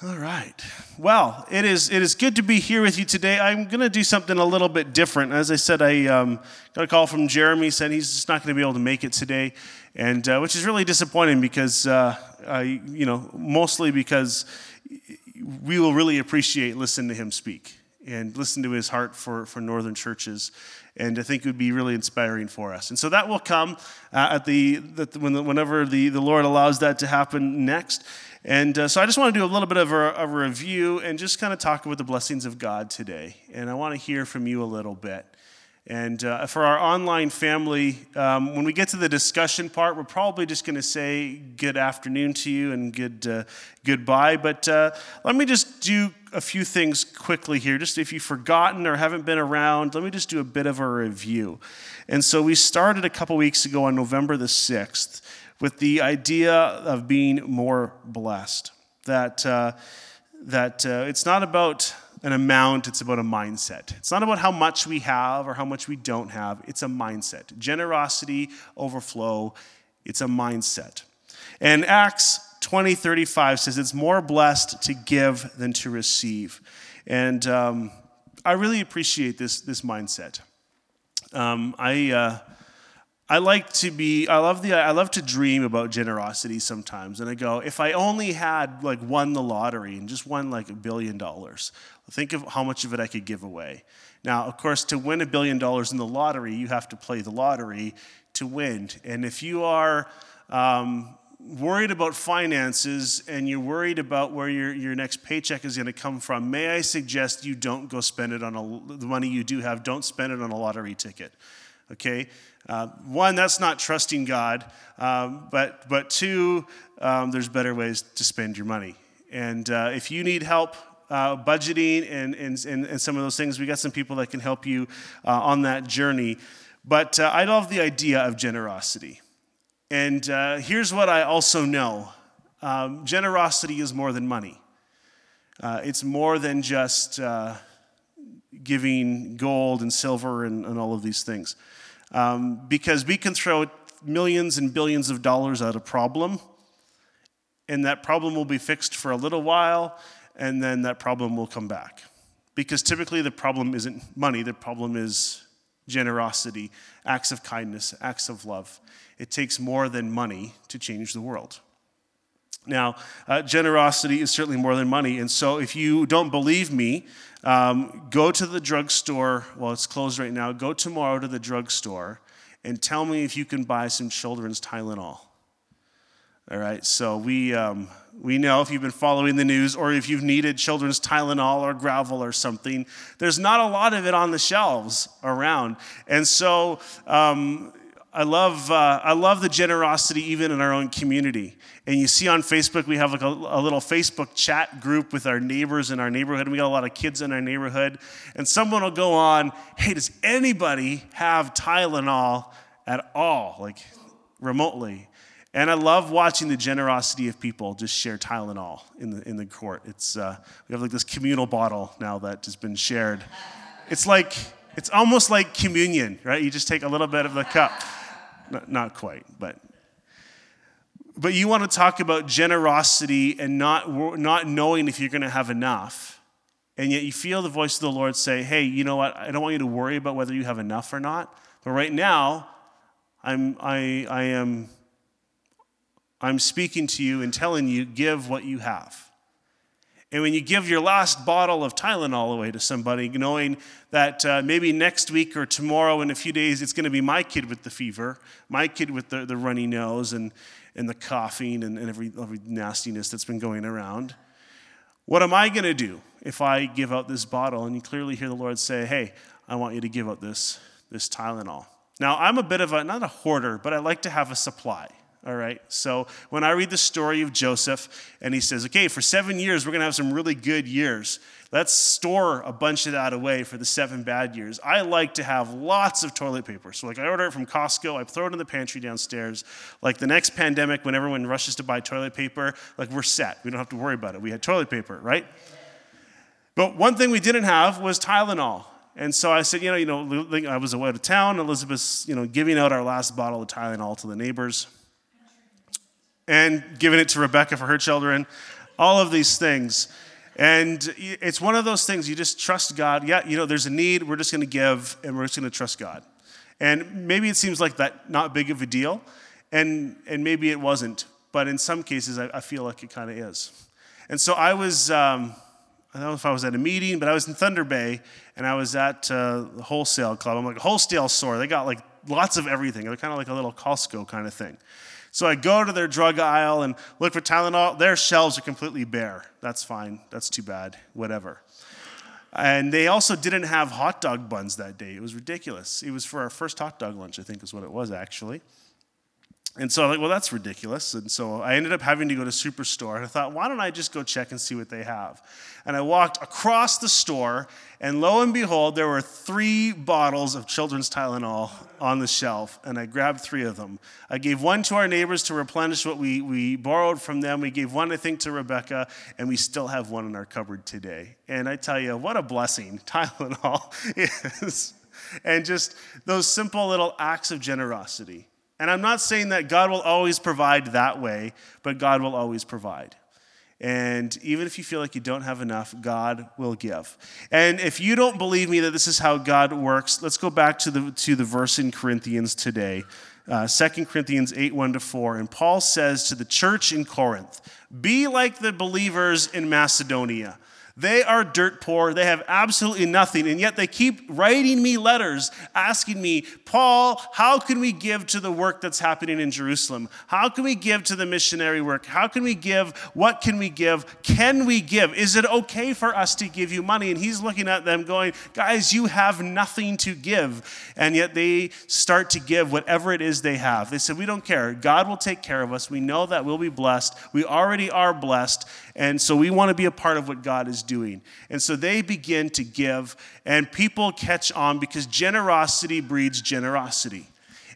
All right. Well, it is it is good to be here with you today. I'm going to do something a little bit different. As I said, I um, got a call from Jeremy said he's just not going to be able to make it today, and uh, which is really disappointing because uh, I, you know, mostly because we will really appreciate listening to him speak and listen to his heart for for northern churches and I think it would be really inspiring for us. And so that will come uh, at the, the whenever the, the Lord allows that to happen next. And uh, so I just want to do a little bit of a, a review and just kind of talk about the blessings of God today. And I want to hear from you a little bit. And uh, for our online family, um, when we get to the discussion part, we're probably just going to say good afternoon to you and good uh, goodbye. But uh, let me just do a few things quickly here. Just if you've forgotten or haven't been around, let me just do a bit of a review. And so we started a couple weeks ago on November the 6th with the idea of being more blessed. That, uh, that uh, it's not about an amount, it's about a mindset. It's not about how much we have or how much we don't have, it's a mindset. Generosity, overflow, it's a mindset. And Acts 20 35 says it's more blessed to give than to receive. And um, I really appreciate this, this mindset. Um, I, uh, I like to be, I love the, I love to dream about generosity sometimes. And I go, if I only had like won the lottery and just won like a billion dollars, think of how much of it I could give away. Now, of course, to win a billion dollars in the lottery, you have to play the lottery to win. And if you are um, worried about finances and you're worried about where your, your next paycheck is going to come from, may I suggest you don't go spend it on a, the money you do have, don't spend it on a lottery ticket. Okay? Uh, one, that's not trusting God, um, but, but two, um, there's better ways to spend your money. And uh, if you need help uh, budgeting and, and, and, some of those things, we got some people that can help you uh, on that journey. But uh, I love the idea of generosity. And uh, here's what I also know um, generosity is more than money, it's more than just giving gold and silver and, and all of these things um, because we can throw millions and billions of dollars at a problem, and that problem will be fixed for a little while, and then that problem will come back. Because typically the problem isn't money, the problem is generosity, acts of kindness, acts of love. It takes more than money to change the world. Now, uh, generosity is certainly more than money. And so, if you don't believe me, um, go to the drugstore. Well, it's closed right now. Go tomorrow to the drugstore and tell me if you can buy some children's Tylenol. All right, so we, um, we know if you've been following the news or if you've needed children's Tylenol or Gravol or something, there's not a lot of it on the shelves around. And so, um, I love, uh, I love the generosity even in our own community. And you see on Facebook, we have like a, a, little Facebook chat group with our neighbors in our neighborhood. We got a lot of kids in our neighborhood. And someone will go on, hey, does anybody have Tylenol at all? Like remotely. And I love watching the generosity of people just share Tylenol in the, in the court. It's, uh, we have like this communal bottle now that has been shared. It's like, it's almost like communion, right? You just take a little bit of the cup. Not, not quite, but but you want to talk about generosity and not, not knowing if you're going to have enough. And yet you feel the voice of the Lord say, hey, you know what? I don't want you to worry about whether you have enough or not. But right now, I'm, I, I am I'm speaking to you and telling you, give what you have. And when you give your last bottle of Tylenol away to somebody, knowing that uh, maybe next week or tomorrow in a few days, it's going to be my kid with the fever, my kid with the, the runny nose and, and the coughing and, and every, every nastiness that's been going around. What am I going to do if I give out this bottle and you clearly hear the Lord say, hey, I want you to give out this, this Tylenol? Now, I'm a bit of a, not a hoarder, but I like to have a supply. All right. So when I read the story of Joseph and he says, okay, for seven years, we're going to have some really good years. Let's store a bunch of that away for the seven bad years. I like to have lots of toilet paper. So, like, I order it from Costco, I throw it in the pantry downstairs. Like, the next pandemic, when everyone rushes to buy toilet paper, like, we're set. We don't have to worry about it. We had toilet paper, right? But one thing we didn't have was Tylenol. And so I said, you know, you know, I was away of town. Elizabeth's, you know, giving out our last bottle of Tylenol to the neighbors and giving it to Rebecca for her children. all of these things. And it's one of those things you just trust God. Yeah, you know, there's a need, we're just going to give, and we're just going to trust God. And maybe it seems like that not big of a deal, and, and maybe it wasn't. But in some cases, I, I feel like it kind of is. And so I was, um, I don't know if I was at a meeting, but I was in Thunder Bay, and I was at uh, the wholesale club. I'm like, wholesale store. They got like lots of everything. They're kind of like a little Costco kind of thing. So I go to their drug aisle and look for Tylenol. Their shelves are completely bare. That's fine. That's too bad. Whatever. And they also didn't have hot dog buns that day. It was ridiculous. It was for our first hot dog lunch, I think is what it was actually. And so I'm like, well, that's ridiculous. And so I ended up having to go to Superstore. And I thought, why don't I just go check and see what they have? And I walked across the store, and lo and behold, there were three bottles of children's Tylenol on the shelf. And I grabbed three of them. I gave one to our neighbors to replenish what we, we borrowed from them. We gave one, I think, to Rebecca, and we still have one in our cupboard today. And I tell you, what a blessing Tylenol is. And just those simple little acts of generosity and I'm not saying that God will always provide that way, but God will always provide. And even if you feel like you don't have enough, God will give. And if you don't believe me that this is how God works, let's go back to the, to the verse in Corinthians today, uh, 2 Corinthians 8 1 to 4. And Paul says to the church in Corinth, Be like the believers in Macedonia they are dirt poor. They have absolutely nothing. And yet they keep writing me letters asking me, Paul, how can we give to the work that's happening in Jerusalem? How can we give to the missionary work? How can we give? What can we give? Can we give? Is it okay for us to give you money? And he's looking at them going, guys, you have nothing to give. And yet they start to give whatever it is they have. They said, we don't care. God will take care of us. We know that we'll be blessed. We already are blessed. And so we want to be a part of what God is doing. And so they begin to give, and people catch on because generosity breeds generosity.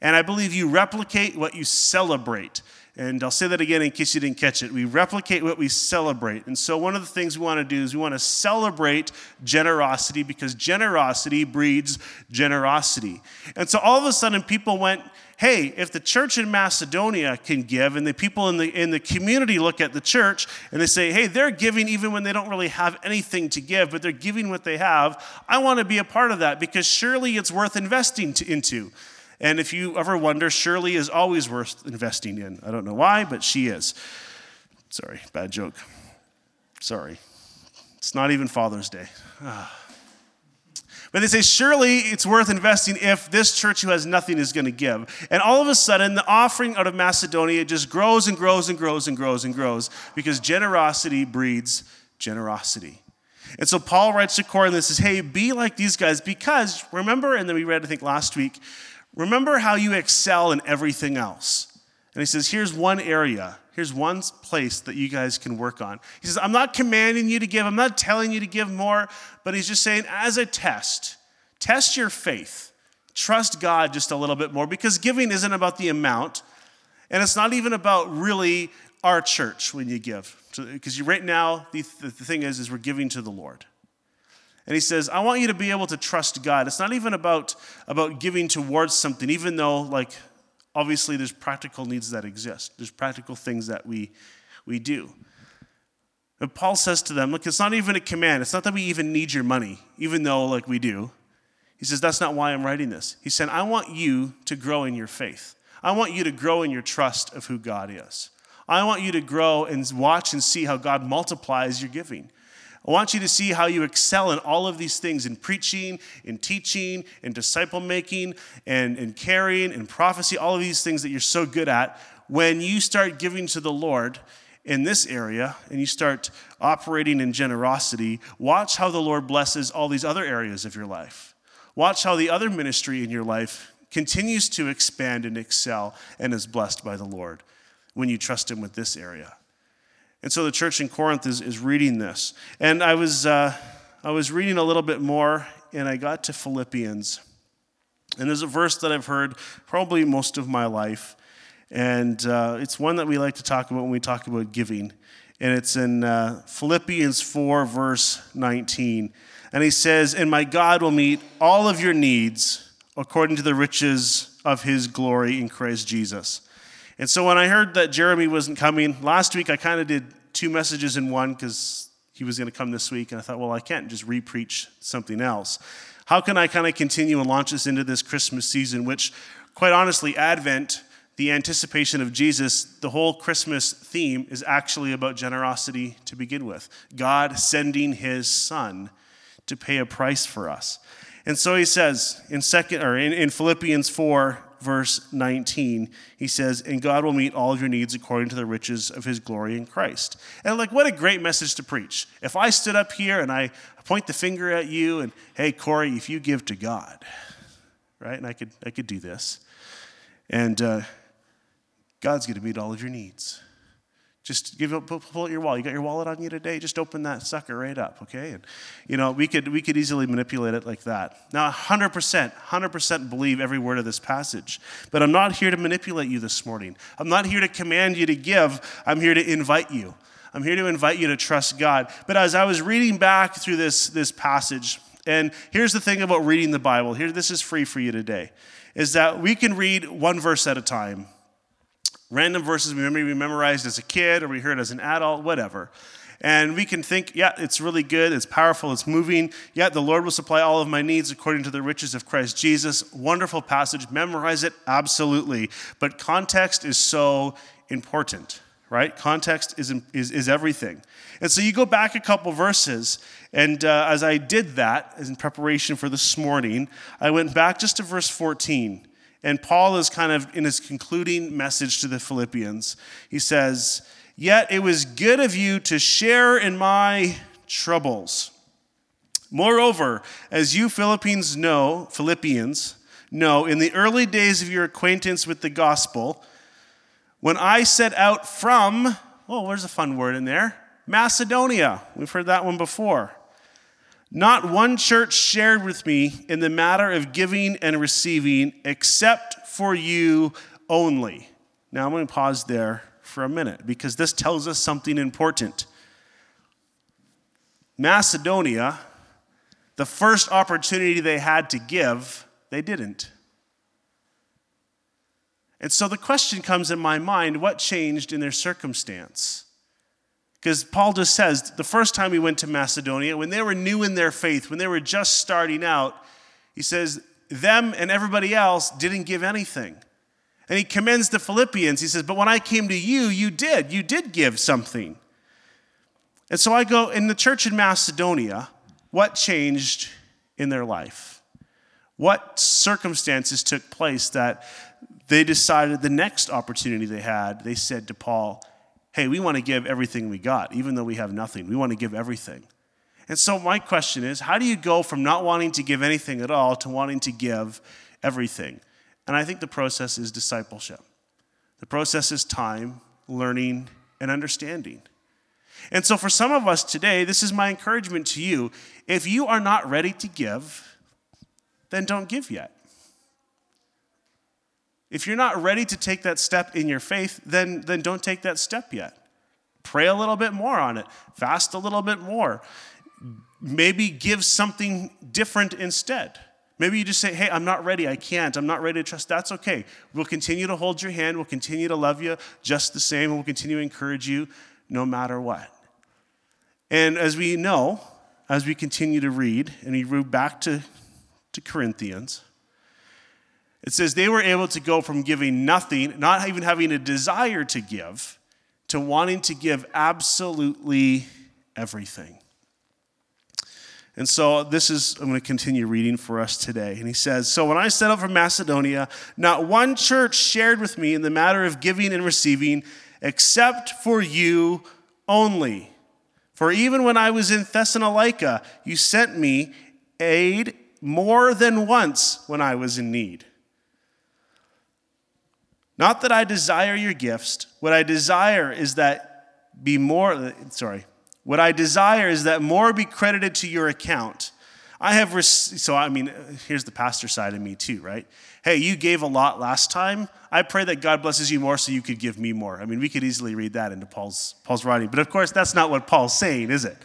And I believe you replicate what you celebrate. And I'll say that again in case you didn't catch it. We replicate what we celebrate. And so, one of the things we want to do is we want to celebrate generosity because generosity breeds generosity. And so, all of a sudden, people went hey, if the church in Macedonia can give, and the people in the, in the community look at the church and they say, hey, they're giving even when they don't really have anything to give, but they're giving what they have, I want to be a part of that because surely it's worth investing to, into. And if you ever wonder, Shirley is always worth investing in. I don't know why, but she is. Sorry, bad joke. Sorry. It's not even Father's Day. Ah. But they say, surely it's worth investing if this church who has nothing is going to give. And all of a sudden, the offering out of Macedonia just grows and grows and grows and grows and grows because generosity breeds generosity. And so Paul writes to Corinth and says, hey, be like these guys because remember, and then we read, I think last week, remember how you excel in everything else. And he says, here's one area here's one place that you guys can work on. He says, I'm not commanding you to give, I'm not telling you to give more, but he's just saying, as a test, test your faith. Trust God just a little bit more because giving isn't about the amount, and it's not even about really our church when you give. Because right now, the, the thing is, is we're giving to the Lord. And he says, I want you to be able to trust God. It's not even about, about giving towards something, even though, like, obviously there's practical needs that exist. There's practical things that we, we do. But Paul says to them, look, it's not even a command. It's not that we even need your money, even though like we do. He says, that's not why I'm writing this. He said, I want you to grow in your faith. I want you to grow in your trust of who God is. I want you to grow and watch and see how God multiplies your giving. I want you to see how you excel in all of these things in preaching, in teaching, in disciple making, and in caring, in prophecy, all of these things that you're so good at. When you start giving to the Lord in this area and you start operating in generosity, watch how the Lord blesses all these other areas of your life. Watch how the other ministry in your life continues to expand and excel and is blessed by the Lord when you trust Him with this area. And so the church in Corinth is, is reading this. And I was, uh, I was reading a little bit more, and I got to Philippians. And there's a verse that I've heard probably most of my life. And uh, it's one that we like to talk about when we talk about giving. And it's in uh, Philippians 4, verse 19. And he says, And my God will meet all of your needs according to the riches of his glory in Christ Jesus. And so when I heard that Jeremy wasn't coming, last week I kind of did two messages in one because he was going to come this week. And I thought, well, I can't just repreach something else. How can I kind of continue and launch us into this Christmas season, which, quite honestly, Advent, the anticipation of Jesus, the whole Christmas theme is actually about generosity to begin with. God sending his son to pay a price for us. And so he says in second or in, in Philippians 4, verse 19, he says, And God will meet all of your needs according to the riches of his glory in Christ. And like, what a great message to preach. If I stood up here and I point the finger at you and, hey, Corey, if you give to God, right? And I could, I could do this. And uh, God's going to meet all of your needs. Just give pull out your wallet. You got your wallet on you today? Just open that sucker right up, okay? And you know, we could we could easily manipulate it like that. Now, 100%, 100% believe every word of this passage. But I'm not here to manipulate you this morning. I'm not here to command you to give. I'm here to invite you. I'm here to invite you to trust God. But as I was reading back through this this passage, and here's the thing about reading the Bible. Here, this is free for you today, is that we can read one verse at a time random verses we maybe we memorized as a kid or we heard as an adult, whatever. And we can think, yeah, it's really good, it's powerful, it's moving. Yeah, the Lord will supply all of my needs according to the riches of Christ Jesus. Wonderful passage. Memorize it, absolutely. But context is so important, right? Context is, is, is everything. And so you go back a couple verses, and uh, as I did that, in preparation for this morning, I went back just to verse 14. And Paul is kind of in his concluding message to the Philippians. He says, Yet it was good of you to share in my troubles. Moreover, as you Philippines know, Philippians know, in the early days of your acquaintance with the gospel, when I set out from, oh, there's a fun word in there, Macedonia. We've heard that one before. Not one church shared with me in the matter of giving and receiving except for you only. Now I'm going to pause there for a minute because this tells us something important. Macedonia, the first opportunity they had to give, they didn't. And so the question comes in my mind what changed in their circumstance? Because Paul just says the first time he went to Macedonia, when they were new in their faith, when they were just starting out, he says, them and everybody else didn't give anything. And he commends the Philippians. He says, But when I came to you, you did. You did give something. And so I go, in the church in Macedonia, what changed in their life? What circumstances took place that they decided the next opportunity they had, they said to Paul, hey, we want to give everything we got, even though we have nothing. We want to give everything. And so, my question is how do you go from not wanting to give anything at all to wanting to give everything? And I think the process is discipleship. The process is time, learning, and understanding. And so, for some of us today, this is my encouragement to you. If you are not ready to give, then don't give yet. If you're not ready to take that step in your faith, then, then don't take that step yet. Pray a little bit more on it, fast a little bit more. Maybe give something different instead. Maybe you just say, hey, I'm not ready. I can't. I'm not ready to trust. That's okay. We'll continue to hold your hand. We'll continue to love you just the same. We'll continue to encourage you no matter what. And as we know, as we continue to read, and we read back to, to Corinthians, it says they were able to go from giving nothing, not even having a desire to give, to wanting to give absolutely everything. And so this is, I'm going to continue reading for us today. And he says, So when I set out from Macedonia, not one church shared with me in the matter of giving and receiving, except for you only. For even when I was in Thessalonica, you sent me aid more than once when I was in need. Not that I desire your gifts. What I desire is that be more, sorry, what I desire is that more be credited to your account. I have, so I mean, here's the pastor side of me too, right? Hey, you gave a lot last time. I pray that God blesses you more so you could give me more. I mean, we could easily read that into Paul's, Paul's writing. But of course, that's not what Paul's saying, is it?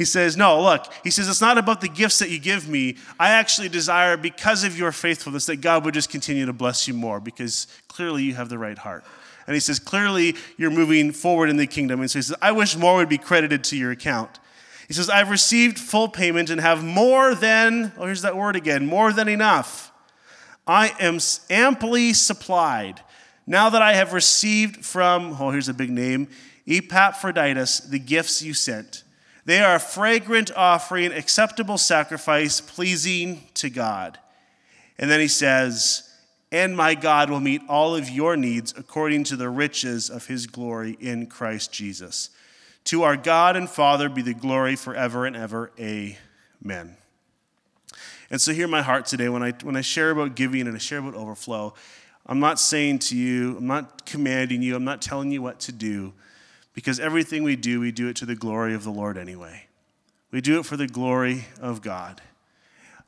He says, No, look, he says, it's not about the gifts that you give me. I actually desire, because of your faithfulness, that God would just continue to bless you more because clearly you have the right heart. And he says, clearly you're moving forward in the kingdom. And so he says, I wish more would be credited to your account. He says, I've received full payment and have more than, oh, here's that word again, more than enough. I am amply supplied. Now that I have received from, oh, here's a big name, Epaphroditus, the gifts you sent. They are a fragrant offering, acceptable sacrifice, pleasing to God. And then he says, And my God will meet all of your needs according to the riches of his glory in Christ Jesus. To our God and Father be the glory forever and ever. Amen. And so, hear my heart today when I, when I share about giving and I share about overflow. I'm not saying to you, I'm not commanding you, I'm not telling you what to do, because everything we do, we do it to the glory of the Lord anyway. We do it for the glory of God.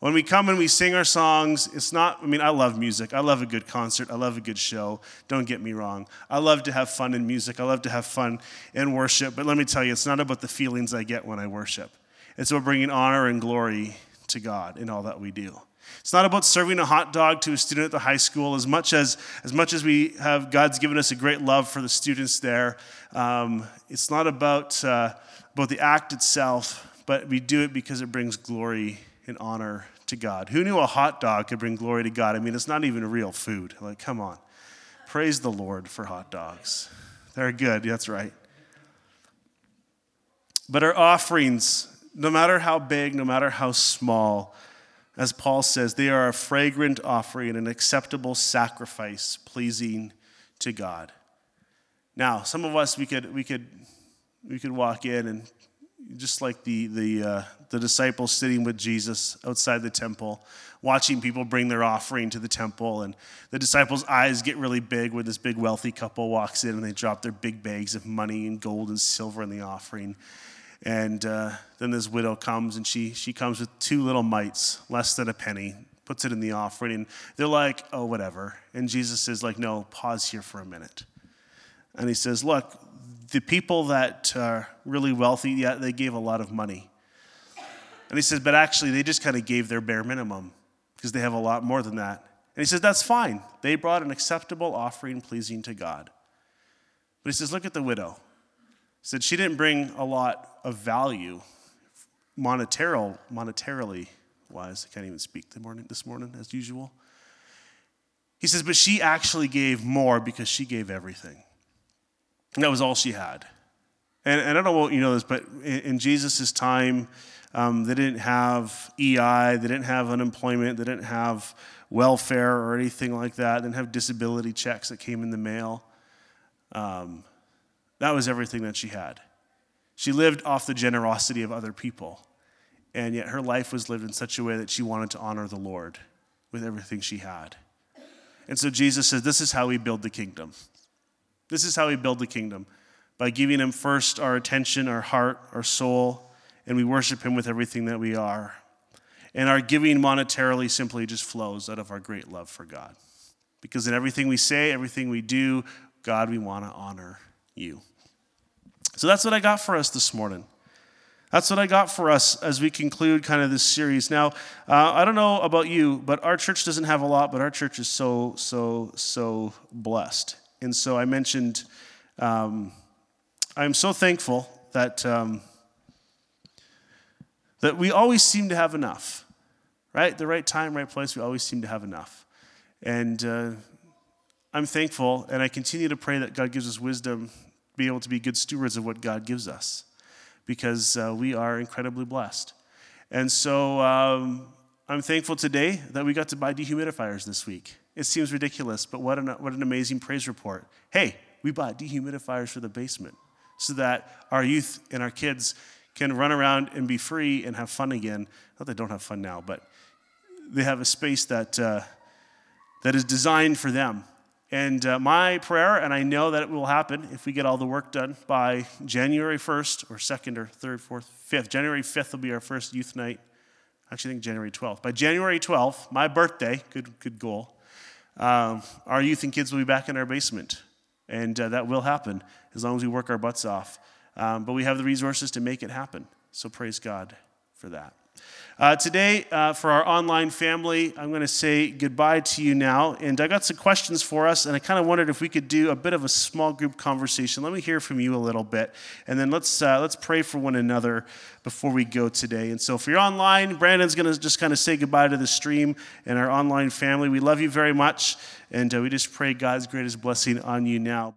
When we come and we sing our songs, it's not, I mean, I love music. I love a good concert. I love a good show. Don't get me wrong. I love to have fun in music. I love to have fun in worship. But let me tell you, it's not about the feelings I get when I worship, it's about bringing honor and glory to God in all that we do. It's not about serving a hot dog to a student at the high school as much as, as much as we have, God's given us a great love for the students there. Um, it's not about, uh, about the act itself, but we do it because it brings glory and honor to God. Who knew a hot dog could bring glory to God? I mean, it's not even real food. Like, come on. Praise the Lord for hot dogs. They're good, that's right. But our offerings, no matter how big, no matter how small, as Paul says, they are a fragrant offering, an acceptable sacrifice, pleasing to God. Now, some of us we could we could we could walk in and just like the, the, uh, the disciples sitting with Jesus outside the temple, watching people bring their offering to the temple. And the disciples' eyes get really big when this big wealthy couple walks in and they drop their big bags of money and gold and silver in the offering. And uh, then this widow comes and she, she comes with two little mites, less than a penny, puts it in the offering. And they're like, oh, whatever. And Jesus says, like, no, pause here for a minute. And he says, look, the people that are really wealthy, yeah, they gave a lot of money. And he says, but actually, they just kind of gave their bare minimum because they have a lot more than that. And he says, that's fine. They brought an acceptable offering pleasing to God. But he says, look at the widow. He said she didn't bring a lot of value monetarily, monetarily wise. I can't even speak this morning, this morning as usual. He says, but she actually gave more because she gave everything. And that was all she had. And, and I don't know what you know this, but in, in Jesus' time, um, they didn't have EI, they didn't have unemployment, they didn't have welfare or anything like that, they didn't have disability checks that came in the mail. Um, that was everything that she had. She lived off the generosity of other people, and yet her life was lived in such a way that she wanted to honor the Lord with everything she had. And so Jesus says, This is how we build the kingdom. This is how we build the kingdom by giving Him first our attention, our heart, our soul, and we worship Him with everything that we are. And our giving monetarily simply just flows out of our great love for God. Because in everything we say, everything we do, God, we want to honor you. So that's what I got for us this morning. That's what I got for us as we conclude kind of this series. Now, uh, I don't know about you, but our church doesn't have a lot, but our church is so, so, so blessed. And so I mentioned, um, I'm so thankful that, um, that we always seem to have enough, right? The right time, right place, we always seem to have enough. And uh, I'm thankful, and I continue to pray that God gives us wisdom, be able to be good stewards of what God gives us, because uh, we are incredibly blessed. And so um, I'm thankful today that we got to buy dehumidifiers this week. It seems ridiculous, but what an, what an amazing praise report. Hey, we bought dehumidifiers for the basement so that our youth and our kids can run around and be free and have fun again. Not they don't have fun now, but they have a space that, uh, that is designed for them. And uh, my prayer, and I know that it will happen if we get all the work done by January 1st or 2nd or 3rd, 4th, 5th. January 5th will be our first youth night. Actually, I think January 12th. By January 12th, my birthday, good, good goal, um, our youth and kids will be back in our basement. And uh, that will happen as long as we work our butts off. Um, but we have the resources to make it happen. So praise God for that. Uh, today, uh, for our online family, I'm going to say goodbye to you now. And I got some questions for us, and I kind of wondered if we could do a bit of a small group conversation. Let me hear from you a little bit, and then let's uh, let's pray for one another before we go today. And so, if you're online, Brandon's going to just kind of say goodbye to the stream and our online family. We love you very much, and uh, we just pray God's greatest blessing on you now.